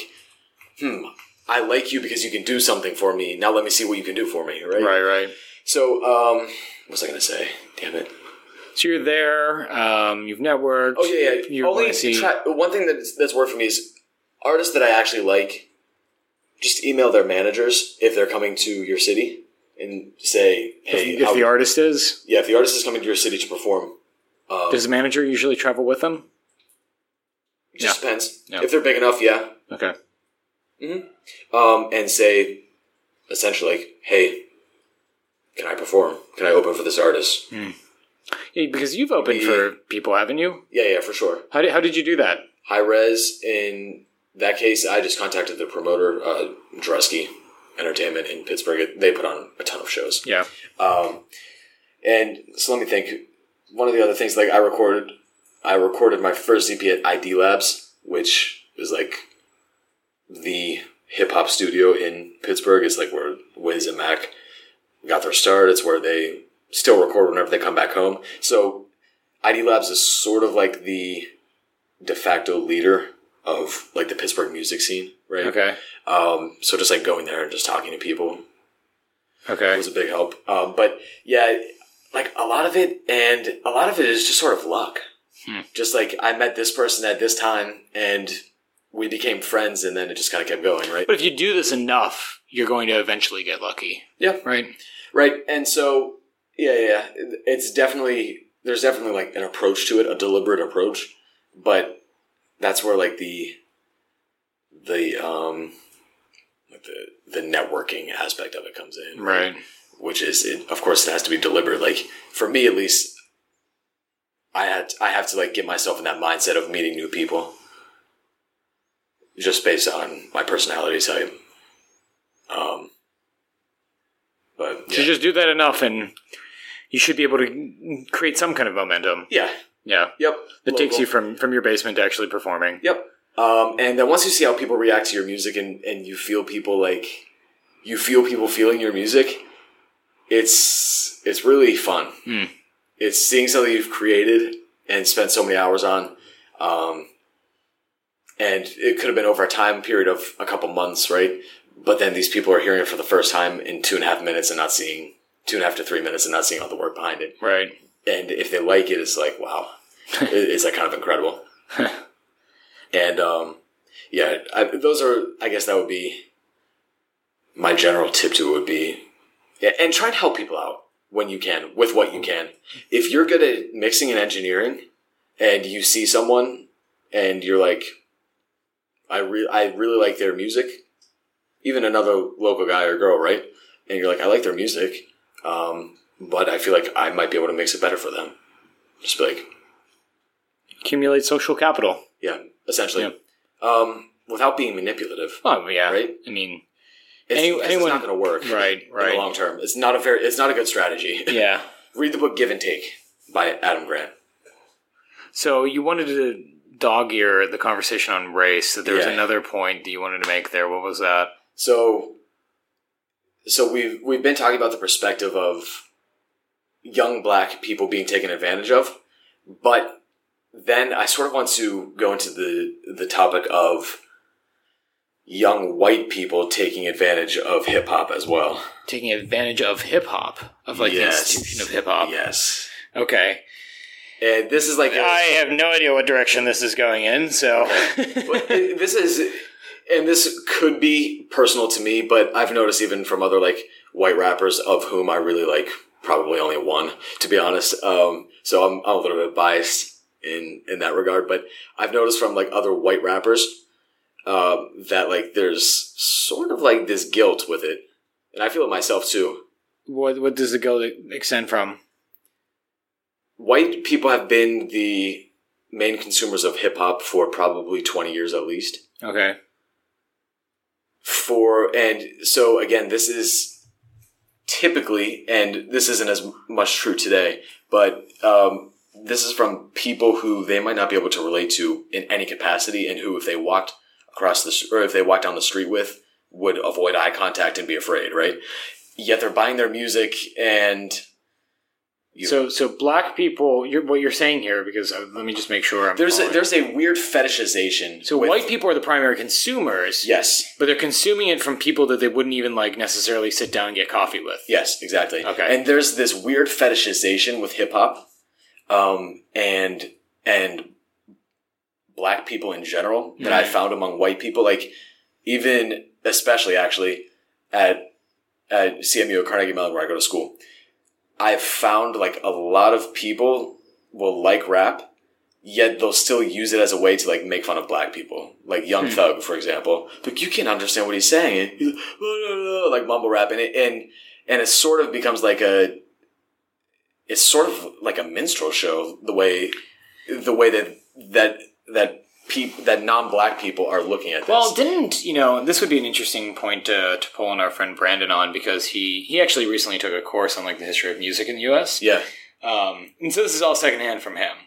hmm, I like you because you can do something for me. Now let me see what you can do for me, right? Right, right. So, um, what was I going to say? Damn it. So you're there. Um, you've networked. Oh yeah, yeah. You Only try, one thing that's that's worked for me is artists that I actually like. Just email their managers if they're coming to your city and say, "Hey, if, if the artist is, yeah, if the artist is coming to your city to perform, um, does the manager usually travel with them? it just depends. If they're big enough, yeah. Okay. Um, and say, essentially, like, "Hey, can I perform? Can I open for this artist?" Yeah, because you've opened for people, haven't you? Yeah, yeah, for sure. How did how did you do that? Hi-Rez in that case, I just contacted the promoter, uh, Drusky Entertainment in Pittsburgh. They put on a ton of shows. Yeah. Um, and so let me think. One of the other things, like I recorded, I recorded my first EP at ID Labs, which is like the hip hop studio in Pittsburgh. It's like where Wiz and Mac got their start. It's where they still record whenever they come back home. So ID Labs is sort of like the de facto leader of like the Pittsburgh music scene, right? Okay. Um, so just like going there and just talking to people Okay. was a big help. Um, but yeah, like a lot of it, and a lot of it is just sort of luck. Hmm. Just like I met this person at this time, and we became friends, and then it just kind of kept going, right? But if you do this enough, you're going to eventually get lucky. Yeah. Right. Right. And so, yeah, yeah, yeah. it's definitely there's definitely like an approach to it, a deliberate approach, but that's where like the the um like the the networking aspect of it comes in, Right. which is it, of course it has to be deliberate like for me at least i had i have to like get myself in that mindset of meeting new people just based on my personality type um but So yeah, just do that enough, and you should be able to create some kind of momentum. yeah. Yeah. yep That takes you from from your basement to actually performing. Yep. Um, and then once you see how people react to your music and, and you feel people like you feel people feeling your music, it's it's really fun. Hmm. It's seeing something you've created and spent so many hours on. Um, and it could have been over a time period of a couple months, right? But then these people are hearing it for the first time in two and a half minutes and not seeing two and a half to three minutes and not seeing all the work behind it. Right. And if they like it, it's like, wow, It- it's like kind of incredible. and um, yeah, I, those are, I guess that would be my general tip to it would be, yeah, and try and help people out when you can with what you can. If you're good at mixing and engineering, and you see someone and you're like, I re- I really like their music, even another local guy or girl, right? And you're like, I like their music, um, but I feel like I might be able to mix it better for them. Just be like, Accumulate social capital. yeah, essentially, um, without being manipulative, Oh yeah. Right? I mean, it's, Any- anyone- it's not going to work, right. In the Right. long term, it's not a very, it's not a good strategy. Yeah. Read the book Give and Take by Adam Grant. So you wanted to dog ear the conversation on race. That there was Yeah. another point that you wanted to make there. What was that? So, so we've we've been talking about the perspective of young black people being taken advantage of, but then I sort of want to go into the the topic of young white people taking advantage of hip hop as well. Taking advantage of hip hop, of like Yes. the institution of hip hop. Yes, Okay. and this is like a- I have no idea what direction this is going in. So. This is and this could be personal to me but i've noticed even from other like white rappers of whom i really like probably only one to be honest um, so I'm, I'm a little bit biased in in that regard but i've noticed from like other white rappers uh, that like there's sort of like this guilt with it and i feel it myself too what what does the go extend from? white people have been the main consumers of hip-hop for probably 20 years at least Okay. for and so again this is typically and this isn't as much true today but um, this is from people who they might not be able to relate to in any capacity and who if they walked across the or if they walked down the street with would avoid eye contact and be afraid right yet they're buying their music and you, So so black people. You're, what you're saying here, because uh, let me just make sure I'm. there's a, there's a weird fetishization so with- white people are the primary consumers. yes But they're consuming it from people that they wouldn't even like necessarily sit down and get coffee with. Yes, exactly. Okay. And there's this weird fetishization with hip hop, um, and and black people in general that I Mhm. found among white people, like even especially actually at at CMU at Carnegie Mellon where I go to school. I've found like a lot of people will like rap, yet they'll still use it as a way to like make fun of black people. Like Young Hmm. Thug, for example. Like you can't understand what he's saying. He's like, like mumble rap and it, and and it sort of becomes like a it's sort of like a minstrel show the way the way that that that people that non-black people are looking at this. Well, didn't you know? This would be an interesting point to, to pull on our friend Brandon on because he he actually recently took a course on like the history of music in the U.S. yeah, Um, and so this is all secondhand from him.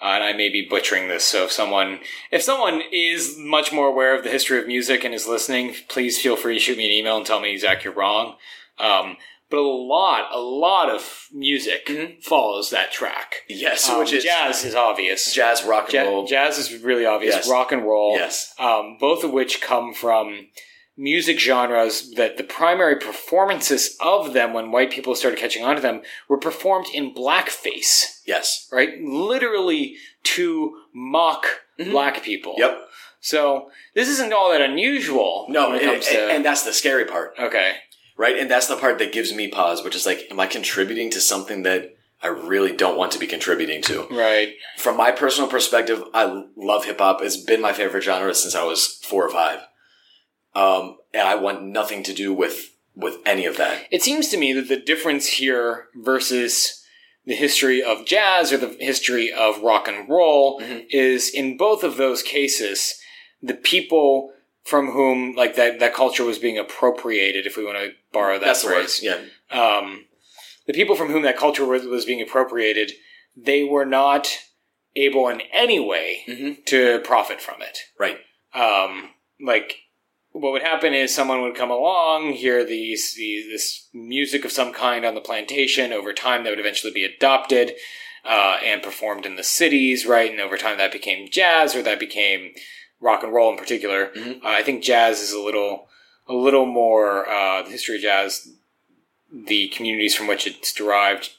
Uh, and I may be butchering this. So if someone if someone is much more aware of the history of music and is listening, please feel free to shoot me an email and tell me Zach you're wrong. Um, but a lot, a lot of music follows that track. yes, Um, which is jazz is obvious. jazz, rock and Ja- roll. jazz is really obvious. Yes. Rock and roll. Yes. Um, both of which come from music genres that the primary performances of them, when white people started catching on to them, were performed in blackface, Yes. right? Literally to mock black people. Mm-hmm. Yep. So this isn't all that unusual. No, it comes to and that's the scary part, okay. Right? And that's the part that gives me pause, which is like, am I contributing to something that I really don't want to be contributing to? Right. From my personal perspective, I love hip hop. It's been my favorite genre since I was four or five. Um, and I want nothing to do with with any of that. It seems to me that the difference here versus the history of jazz or the history of rock and roll Mhm. is in both of those cases, the people from whom like that, that culture was being appropriated, if we want to borrow that That's phrase. Yeah. Um, the people from whom that culture was, was being appropriated, they were not able in any way Mhm. to profit from it Right. um, like what would happen is someone would come along, hear these, these this music of some kind on the plantation. Over time, that would eventually be adopted uh, and performed in the cities, right? And over time, that became jazz, or that became rock and roll in particular. Mhm. Uh, I think jazz is a little a little more uh, the history of jazz. The communities from which it's derived,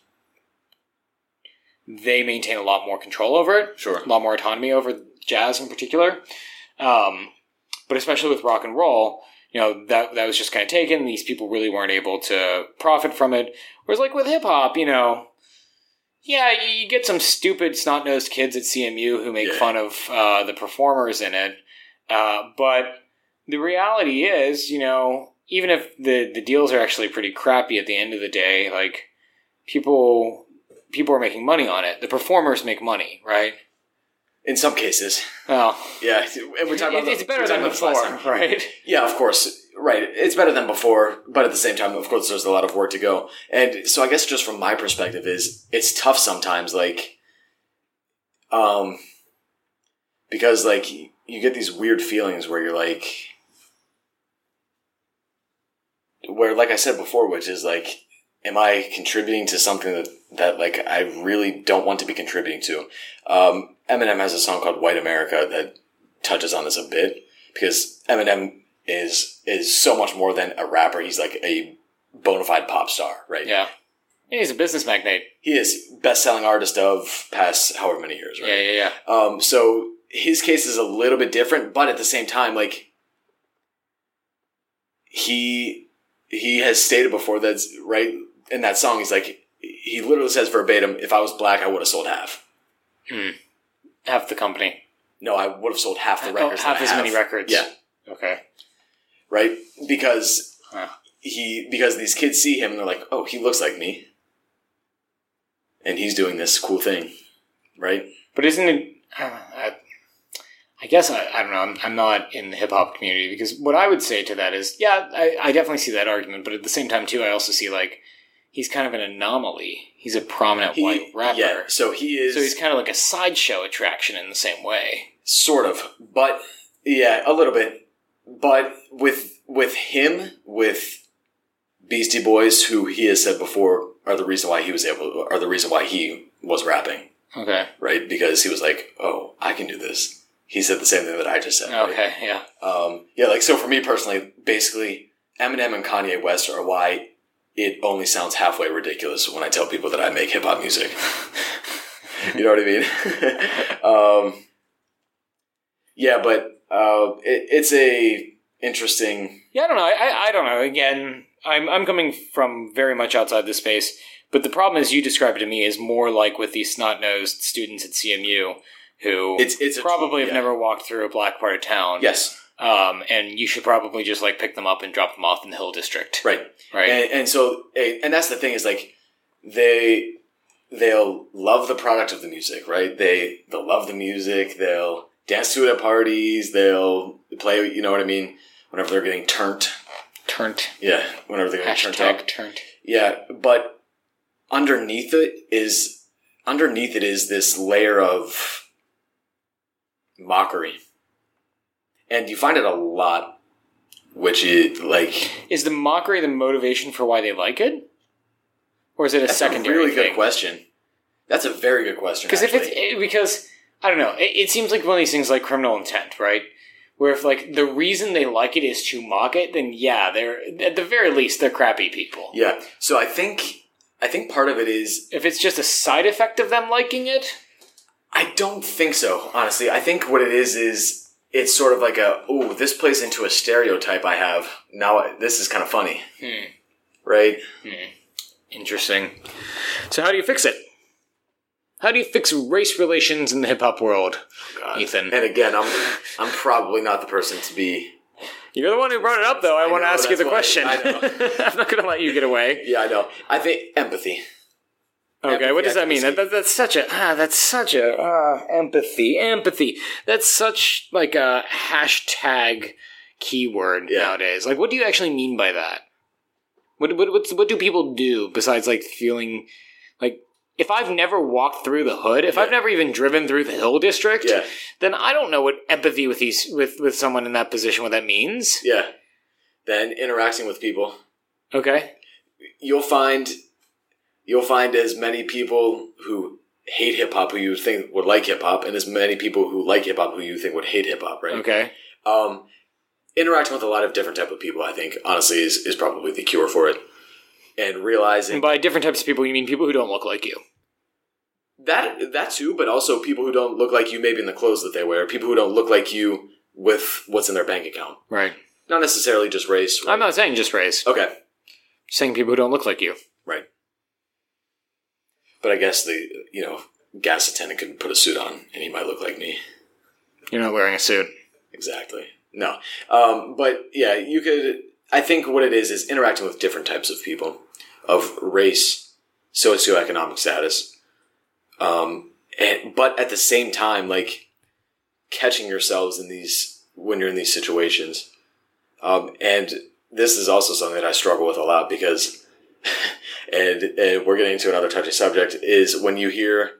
they maintain a lot more control over it Sure. a lot more autonomy over jazz in particular. Um, but especially with rock and roll, you know, that that was just kind of taken. These people really weren't able to profit from it. Whereas like with hip hop, you know, yeah, you get some stupid snot nosed kids at CMU who make Yeah. fun of uh, the performers in it. Uh, but the reality is, you know, even if the the deals are actually pretty crappy at the end of the day, like people people are making money on it. The performers make money, right? In some cases. Well, Yeah. And we're talking about it's the- better than before, right? Yeah, of course. Right. It's better than before, but at the same time, of course, there's a lot of work to go. And so I guess just from my perspective is it's tough sometimes, like, um, because like you get these weird feelings where you're like, where, like I said before, which is like, am I contributing to something that, that like I really don't want to be contributing to? Um, Eminem has a song called White America that touches on this a bit because Eminem is is so much more than a rapper. He's like a bona fide pop star, right? Yeah. Yeah, He's a business magnate. He is best selling artist of past however many years, right? Yeah, yeah, yeah. Um, so his case is a little bit different, but at the same time, like he he has stated before that's right in that song. He's like he literally says verbatim, "If I was black, I would have sold half." Half the company. No, I would have sold half the Oh, records. half as many records. Yeah, Okay. Right. Because he because these kids see him and they're like, "Oh, he looks like me," and he's doing this cool thing, right? But isn't it? Uh, I, I guess I, I don't know. I'm, I'm not in the hip hop community because what I would say to that is, yeah, I, I definitely see that argument. But at the same time, too, I also see like he's kind of an anomaly. He's a prominent He, white rapper. yeah. So he is. So he's kind of like a sideshow attraction in the same way. Sort of, but yeah, a little bit. But with with him, with Beastie Boys, who he has said before are the reason why he was able, are the reason why he was rapping, Okay. right? Because he was like, "Oh, I can do this." He said the same thing that I just said. right? Okay. Yeah. Um, yeah, like so for me personally, basically, Eminem and Kanye West are why it only sounds halfway ridiculous when I tell people that I make hip hop music. you know what I mean? um, yeah, but uh, it, it's a interesting. Yeah, I don't know. I, I, don't know. Again, I'm I'm coming from very much outside this space, but the problem is you describe it to me is more like with these snot nosed students at CMU who It's it's probably have yeah. never walked through a black part of town. Yes, Um, and you should probably just like pick them up and drop them off in the Hill District. right. Right. And, and so, and that's the thing is like they they'll love the product of the music, right? They they'll love the music. They'll dance to it at parties. They'll play. You know what I mean? Whenever they're getting turned. Turned. Yeah, whenever they're getting turned up. Turned. Yeah, but underneath it is underneath it is this layer of mockery, and you find it a lot, which is like Is the mockery the motivation for why they like it? Or is it a that's secondary a really thing? good question. That's a very good question. Because if it's it- eh, because I don't know, it, it seems like one of these things like criminal intent, right? Where if like the reason they like it is to mock it, then yeah, they're at the very least they're crappy people. yeah, so I think I think part of it is If it's just a side effect of them liking it, I don't think so, honestly. I think what it is is it's sort of like a oh, this plays into a stereotype I have. Now I- this is kind of funny, Hmm. right? interesting. So how do you fix it? How do you fix race relations in the hip hop world, God. Ethan? And again, I'm I'm probably not the person to be. You're the one who brought it up, though. I, want to ask you the question. I I'm not going to let you get away. Yeah, I know. I think empathy. Okay, what does that mean? That, that, that's such a ah, that's such a ah, empathy, empathy. That's such like a hashtag keyword Yeah. nowadays. Like, what do you actually mean by that? What what what's, what do people do besides like feeling like? If I've never walked through the hood, if I've never even driven through the Hill District, Yeah. then I don't know what empathy with these with with someone in that position what that means. Yeah. Then interacting with people, Okay, you'll find you'll find as many people who hate hip hop who you think would like hip hop, and as many people who like hip hop who you think would hate hip hop. Right. okay, Um, interacting with a lot of different type of people, I think, honestly, is, is probably the cure for it. And realizing and by different types of people, you mean people who don't look like you. that that too, but also people who don't look like you, maybe in the clothes that they wear, people who don't look like you with what's in their bank account. Right. Not necessarily just race. I'm not saying just race. Okay, saying people who don't look like you. right. But I guess the you know gas attendant could put a suit on and he might look like me. You're not wearing a suit. Exactly. No. Um, but yeah, you could. I think what it is is interacting with different types of people of race, socioeconomic status, um, and but at the same time, like catching yourselves in these when you're in these situations. Um, and this is also something that I struggle with a lot because, and, and we're getting into another touchy subject is when you hear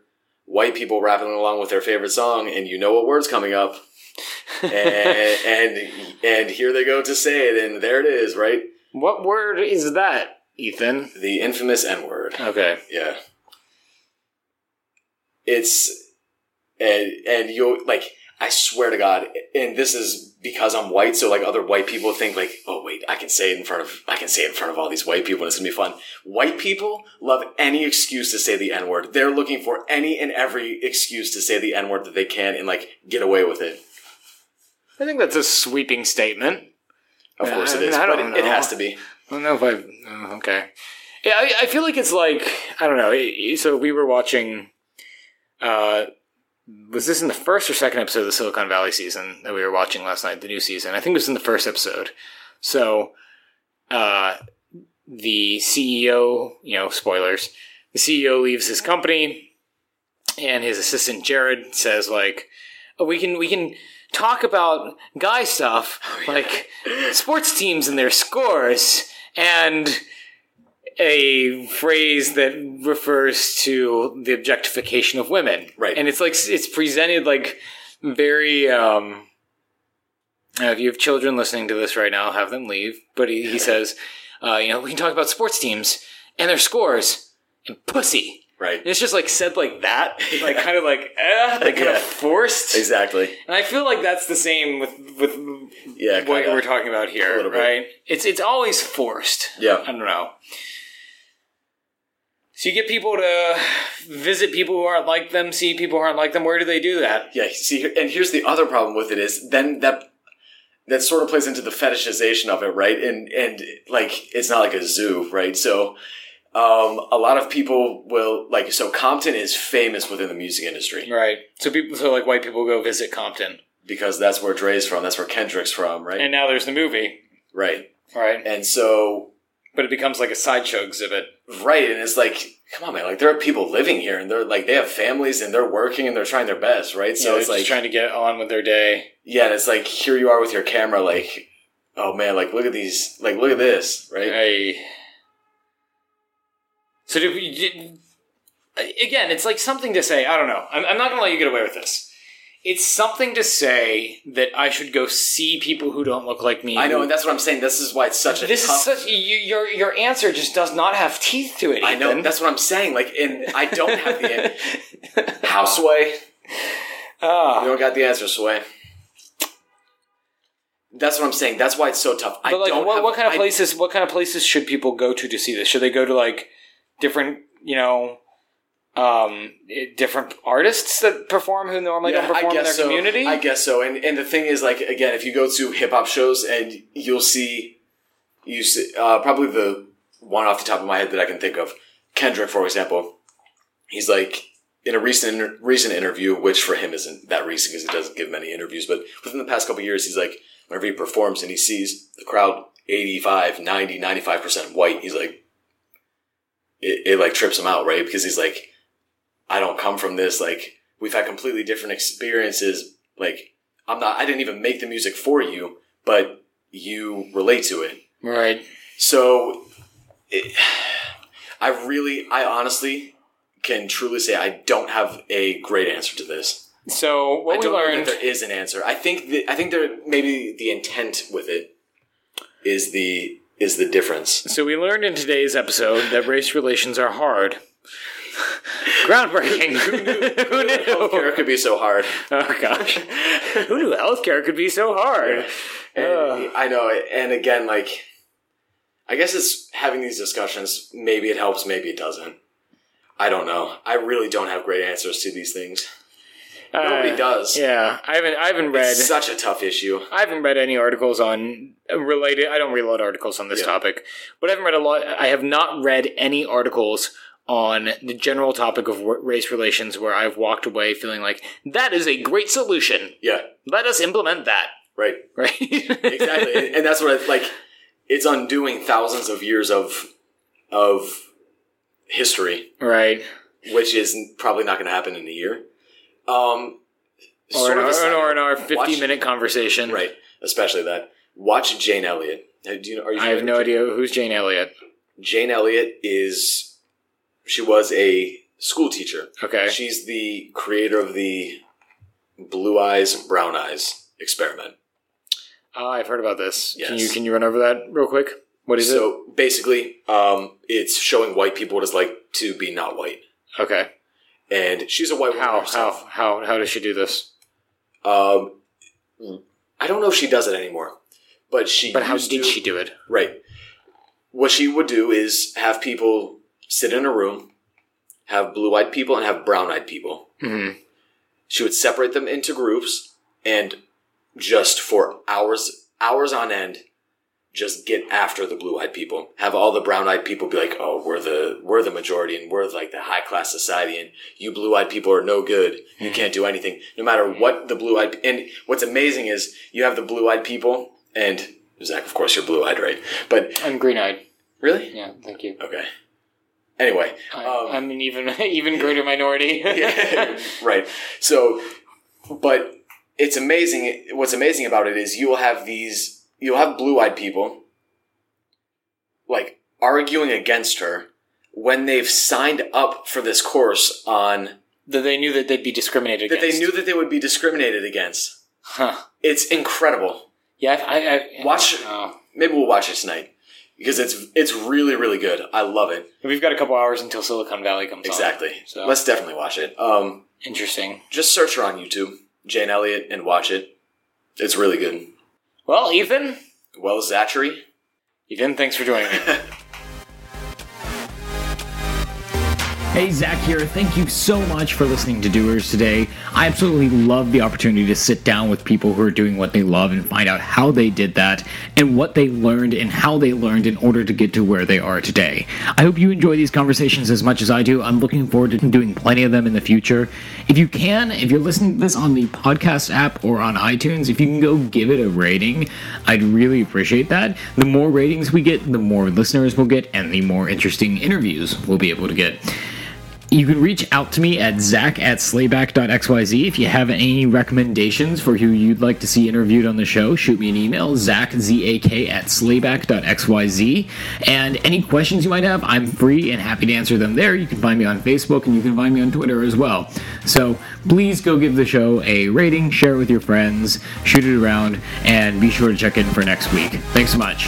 white people rapping along with their favorite song and you know what word's coming up and, and and here they go to say it, and there it is, right? What word is that, Ethan? The infamous N word. Okay. Yeah, it's and and you like I swear to God, and this is because I'm white, so like other white people think like, oh wait, I can say it in front of I can say it in front of all these white people, and it's gonna be fun. White people love any excuse to say the N word. They're looking for any and every excuse to say the N word that they can and like get away with it. I think that's a sweeping statement. Of Yeah, course I mean, I but don't it, it has to be. I don't know if I. Oh, okay. Yeah, I, I feel like it's like I don't know. So we were watching. Uh, was this in the first or second episode of the Silicon Valley season that we were watching last night? The new season. I think it was in the first episode. So, uh, the CEO, you know, spoilers. The CEO leaves his company, and his assistant Jared says like, oh, "We can we can talk about guy stuff like sports teams and their scores and." A phrase that refers to the objectification of women, Right. And it's like it's presented like very um, if you have children listening to this right now, have them leave. But he, he says, uh, you know, we can talk about sports teams and their scores and pussy. Right. And it's just like said like that, like kind of like, eh, like kind Yeah. of forced. Exactly. And I feel like that's the same with with Yeah. what we're talking about here, right? It's it's always forced. Yeah. I don't know. So you get people to visit people who aren't like them, see people who aren't like them. Where do they do that? Yeah. See, and here's the other problem with it is then that that sort of plays into the fetishization of it, right? And and like it's not like a zoo, right? So. Um, a lot of people will like so Compton is famous within the music industry Right. So people, so like white people go visit Compton, because that's where Dre's from, that's where Kendrick's from, right? and now there's the movie, right. right? And so but it becomes like a sideshow exhibit. right, and it's like, come on, man, like there are people living here, and they're like they have families, and they're working, and they're trying their best, right? So yeah, it's they're like, trying to get on with their day. yeah, and it's like here you are with your camera, like, oh man, like look at these, like look at this, right? I. So do we, again, it's like something to say. I don't know. I'm, I'm not going to let you get away with this. It's something to say that I should go see people who don't look like me. I know, and that's what I'm saying. This is why it's such a this tough. is such you, your your answer just does not have teeth to it. I know Ethan. that's what I'm saying. Like, and I don't have the how sway. Ah. You don't got the answer, sway. That's what I'm saying. That's why it's so tough. I like, don't. what, have- what kind of I- places? What kind of places should people go to to see this? Should they go to like different, you know, um, eh, different artists that perform who normally don't perform in their so. community? I guess so. And and the thing is, like, again, if you go to hip hop shows and you'll see, you see, uh, probably the one off the top of my head that I can think of, Kendrick, for example. He's like in a recent recent interview, which for him isn't that recent because he doesn't give many interviews, but within the past couple years, he's like, whenever he performs and he sees the crowd 85, 90, 95% white, he's like, it, it like trips him out, right? Because he's like, I don't come from this. Like, we've had completely different experiences. Like, I'm not, I didn't even make the music for you, but you relate to it. right. So, it, I really, I honestly can truly say I don't have a great answer to this. So I what we don't know learned. there is an answer. I think that, I think there maybe the intent with it is the is the difference. So we learned in today's episode that race relations are hard. Groundbreaking. Who knew? Healthcare could be so hard. Oh gosh. Who knew healthcare could be so hard? And Ugh. I know, and again, like, I guess it's having these discussions. Maybe it helps, maybe it doesn't. I don't know. I really don't have great answers to these things. Nobody Uh, does. Yeah, I haven't. I haven't read. It's such a tough issue. I haven't read any articles on related. I don't read a lot of articles on this Yeah. topic, but I haven't read a lot. I have not read any articles on the general topic of race relations where I've walked away feeling like that is a great solution. Yeah, Let us implement that. right. Right. Exactly, and, and that's what I like. It's undoing thousands of years of of history, right. which is probably not going to happen in a year. Um, Or, sort in of our, a side- or in our watch- fifty-minute conversation. right? Especially that. Watch Jane Elliott. Uh, Do you know? Are you I have no Jane- idea who's Jane Elliott. Jane Elliott is she was a school teacher. Okay. She's the creator of the blue eyes, brown eyes experiment. Ah, I've heard about this. Can you can you run over that real quick? What is it? so basically, um, it's showing white people what it's like to be not white. Okay. And she's a white woman How herself. how how how does she do this? Um, I don't know if she does it anymore, but she. But how did to- she do it? Right. What she would do is have people sit in a room, have blue eyed people and have brown eyed people. hmm She would separate them into groups and just for hours, hours on end, just get after the blue eyed people. Have all the brown eyed people be like, oh, we're the, we're the majority and we're like the high class society and you blue eyed people are no good. You can't do anything. No matter what the blue eyed, and what's amazing is you have the blue eyed people and Zach, of course, you're blue eyed, right? But I'm green-eyed. really? Yeah, thank you. Okay. Anyway, I, um, I'm an even even greater minority. yeah, right. So, but it's amazing. What's amazing about it is you will have these, you'll have blue eyed people like arguing against her when they've signed up for this course on that they knew that they'd be discriminated against that they knew that they would be discriminated against. Huh. It's incredible. Yeah, I, I, I Watch- Oh. Maybe we'll watch it tonight because it's it's really really good. I love it. We've got a couple hours until Silicon Valley comes on. Exactly. So Let's definitely watch it. Um, interesting. just search her on YouTube, Jane Elliott, and watch it. It's really good. Well, Ethan, Well, Zachary. Ethan, thanks for joining me. Hey, Zach here. Thank you so much for listening to Doers today. I absolutely love the opportunity to sit down with people who are doing what they love and find out how they did that and what they learned and how they learned in order to get to where they are today. I hope you enjoy these conversations as much as I do. I'm looking forward to doing plenty of them in the future. If you can, if you're listening to this on the podcast app or on iTunes, if you can go give it a rating, I'd really appreciate that. The more ratings we get, the more listeners we'll get, and the more interesting interviews we'll be able to get. You can reach out to me at zach at slayback.xyz if you have any recommendations for who you'd like to see interviewed on the show. Shoot me an email, zach, Z-A-K, at slayback.xyz. And any questions you might have, I'm free and happy to answer them there. You can find me on Facebook and you can find me on Twitter as well. So please go give the show a rating, share it with your friends, shoot it around, and be sure to check in for next week. Thanks so much.